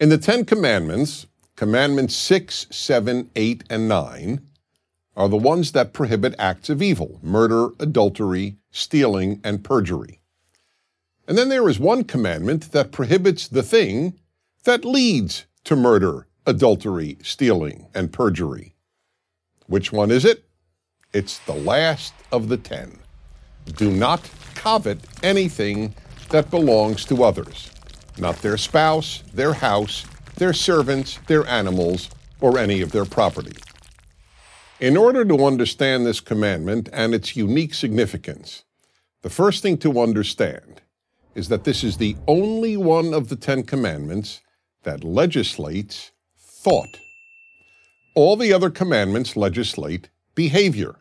In the Ten Commandments, Commandments 6, 7, 8, and 9 are the ones that prohibit acts of evil murder, adultery, stealing, and perjury. And then there is one commandment that prohibits the thing that leads to murder, adultery, stealing, and perjury. Which one is it? It's the last of the ten. Do not covet anything that belongs to others, not their spouse, their house, their servants, their animals, or any of their property. In order to understand this commandment and its unique significance, the first thing to understand is that this is the only one of the Ten Commandments that legislates thought. All the other commandments legislate behavior.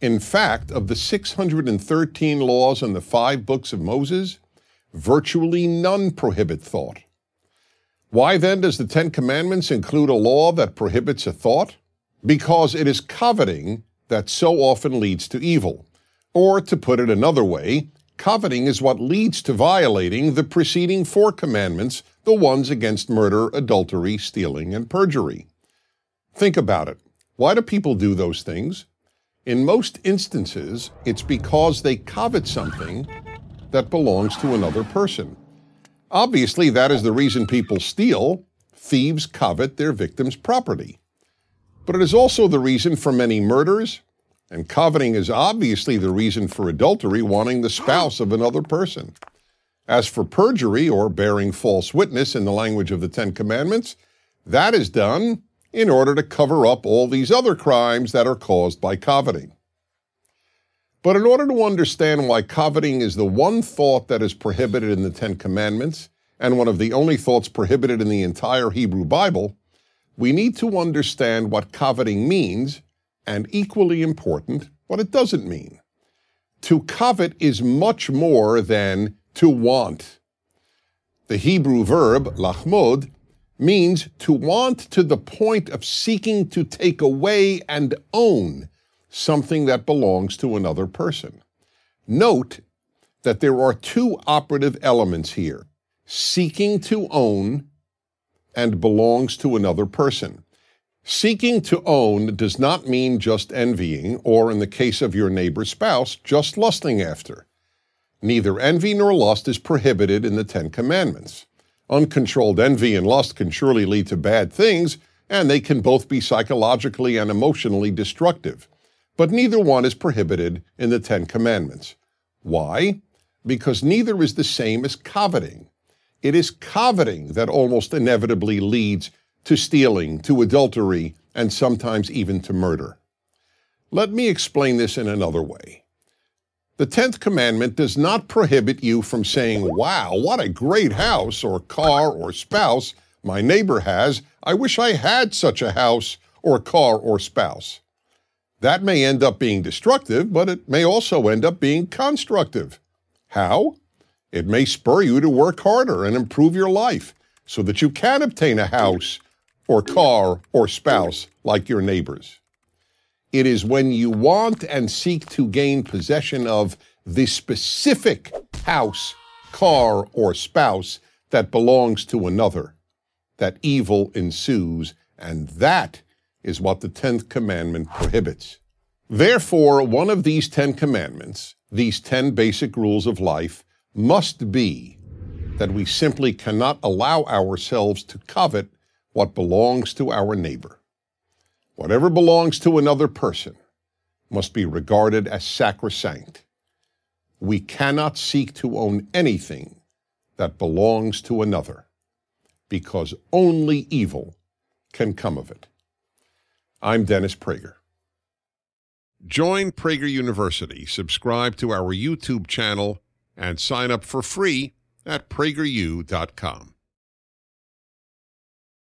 In fact, of the 613 laws in the five books of Moses, virtually none prohibit thought. Why then does the Ten Commandments include a law that prohibits a thought? Because it is coveting that so often leads to evil. Or, to put it another way, coveting is what leads to violating the preceding four commandments, the ones against murder, adultery, stealing, and perjury. Think about it. Why do people do those things? In most instances, it's because they covet something that belongs to another person. Obviously, that is the reason people steal. Thieves covet their victim's property. But it is also the reason for many murders, and coveting is obviously the reason for adultery, wanting the spouse of another person. As for perjury, or bearing false witness in the language of the Ten Commandments, that is done in order to cover up all these other crimes that are caused by coveting. But in order to understand why coveting is the one thought that is prohibited in the Ten Commandments and one of the only thoughts prohibited in the entire Hebrew Bible, we need to understand what coveting means and, equally important, what it doesn't mean. To covet is much more than to want. The Hebrew verb, lachmod, means to want to the point of seeking to take away and own something that belongs to another person. Note that there are two operative elements here seeking to own and belongs to another person. Seeking to own does not mean just envying, or in the case of your neighbor's spouse, just lusting after. Neither envy nor lust is prohibited in the Ten Commandments. Uncontrolled envy and lust can surely lead to bad things, and they can both be psychologically and emotionally destructive but neither one is prohibited in the Ten Commandments. Why? Because neither is the same as coveting. It is coveting that almost inevitably leads to stealing, to adultery, and sometimes even to murder. Let me explain this in another way. The tenth commandment does not prohibit you from saying, Wow, what a great house or car or spouse my neighbor has. I wish I had such a house or car or spouse. That may end up being destructive, but it may also end up being constructive. How? It may spur you to work harder and improve your life so that you can obtain a house or car or spouse like your neighbors. It is when you want and seek to gain possession of the specific house, car, or spouse that belongs to another that evil ensues, and that is what the 10th commandment prohibits. Therefore, one of these 10 commandments, these 10 basic rules of life, must be that we simply cannot allow ourselves to covet what belongs to our neighbor. Whatever belongs to another person must be regarded as sacrosanct. We cannot seek to own anything that belongs to another, because only evil can come of it. I'm Dennis Prager. Join Prager University, subscribe to our YouTube channel, and sign up for free at prageru.com.